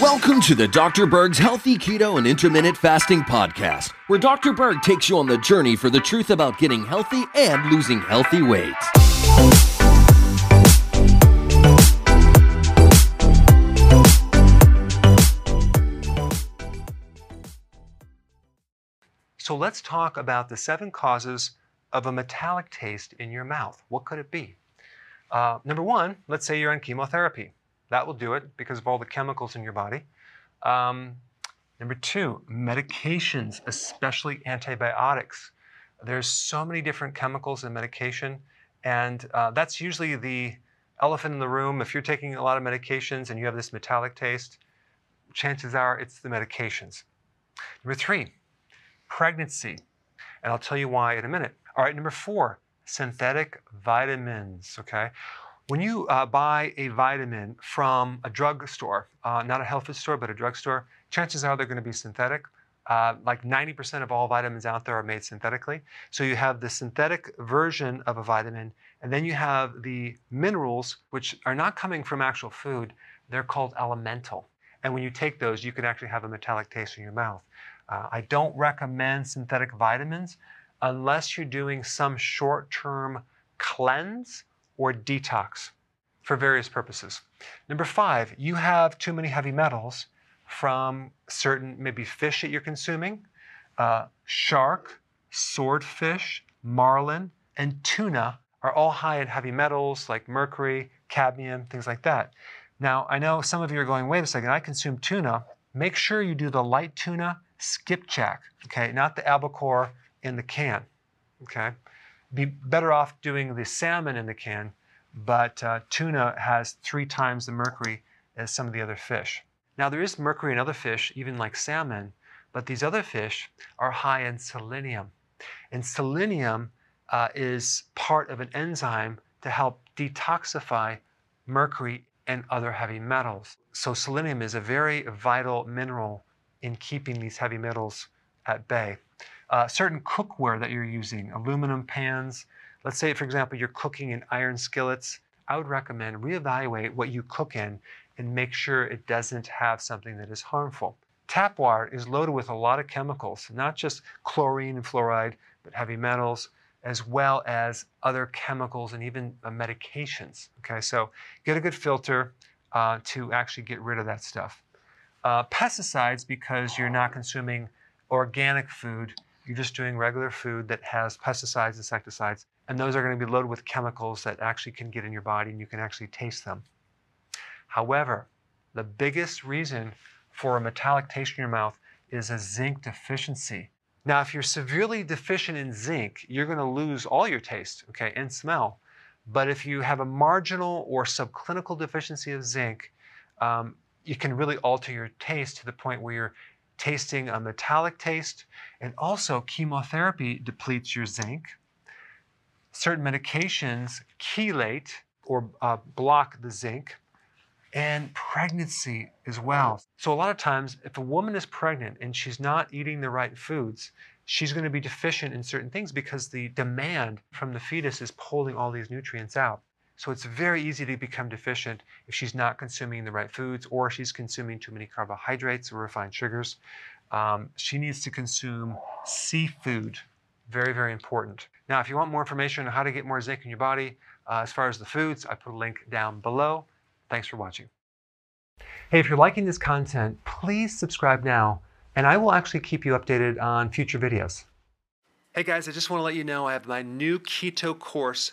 Welcome to the Dr. Berg's Healthy Keto and Intermittent Fasting Podcast, where Dr. Berg takes you on the journey for the truth about getting healthy and losing healthy weight. So let's talk about the seven causes of a metallic taste in your mouth. What could it be? Uh, number one, let's say you're on chemotherapy. That will do it because of all the chemicals in your body. Um, number two, medications, especially antibiotics. There's so many different chemicals in medication, and uh, that's usually the elephant in the room. If you're taking a lot of medications and you have this metallic taste, chances are it's the medications. Number three, pregnancy. And I'll tell you why in a minute. All right, number four, synthetic vitamins. Okay. When you uh, buy a vitamin from a drugstore, uh, not a health food store, but a drugstore, chances are they're going to be synthetic. Uh, like 90% of all vitamins out there are made synthetically. So you have the synthetic version of a vitamin, and then you have the minerals, which are not coming from actual food. They're called elemental. And when you take those, you can actually have a metallic taste in your mouth. Uh, I don't recommend synthetic vitamins unless you're doing some short term cleanse or detox for various purposes. Number five, you have too many heavy metals from certain maybe fish that you're consuming. Uh, shark, swordfish, marlin, and tuna are all high in heavy metals like mercury, cadmium, things like that. Now, I know some of you are going, wait a second, I consume tuna. Make sure you do the light tuna skipjack, okay, not the albacore in the can, okay? be better off doing the salmon in the can, but uh, tuna has three times the mercury as some of the other fish. Now, there is mercury in other fish, even like salmon, but these other fish are high in selenium. And selenium uh, is part of an enzyme to help detoxify mercury and other heavy metals. So, selenium is a very vital mineral in keeping these heavy metals at bay uh, certain cookware that you're using, aluminum pans. Let's say, for example, you're cooking in iron skillets. I would recommend reevaluate what you cook in and make sure it doesn't have something that is harmful. Tap water is loaded with a lot of chemicals, not just chlorine and fluoride, but heavy metals, as well as other chemicals and even uh, medications. Okay, so get a good filter uh, to actually get rid of that stuff. Uh, pesticides, because you're not consuming organic food, you're just doing regular food that has pesticides, insecticides, and those are going to be loaded with chemicals that actually can get in your body and you can actually taste them. However, the biggest reason for a metallic taste in your mouth is a zinc deficiency. Now, if you're severely deficient in zinc, you're going to lose all your taste, okay, and smell. But if you have a marginal or subclinical deficiency of zinc, um, you can really alter your taste to the point where you're tasting a metallic taste, and also chemotherapy depletes your zinc. Certain medications chelate or uh, block the zinc, and pregnancy as well. So, a lot of times, if a woman is pregnant and she's not eating the right foods, she's going to be deficient in certain things because the demand from the fetus is pulling all these nutrients out. So it's very easy to become deficient if she's not consuming the right foods or she's consuming too many carbohydrates or refined sugars. Um, she needs to consume seafood. Very, very important. Now, if you want more information on how to get more zinc in your body, uh, as far as the foods, I put a link down below. Thanks for watching. Hey, if you're liking this content, please subscribe now, and I will actually keep you updated on future videos. Hey guys, I just want to let you know I have my new keto course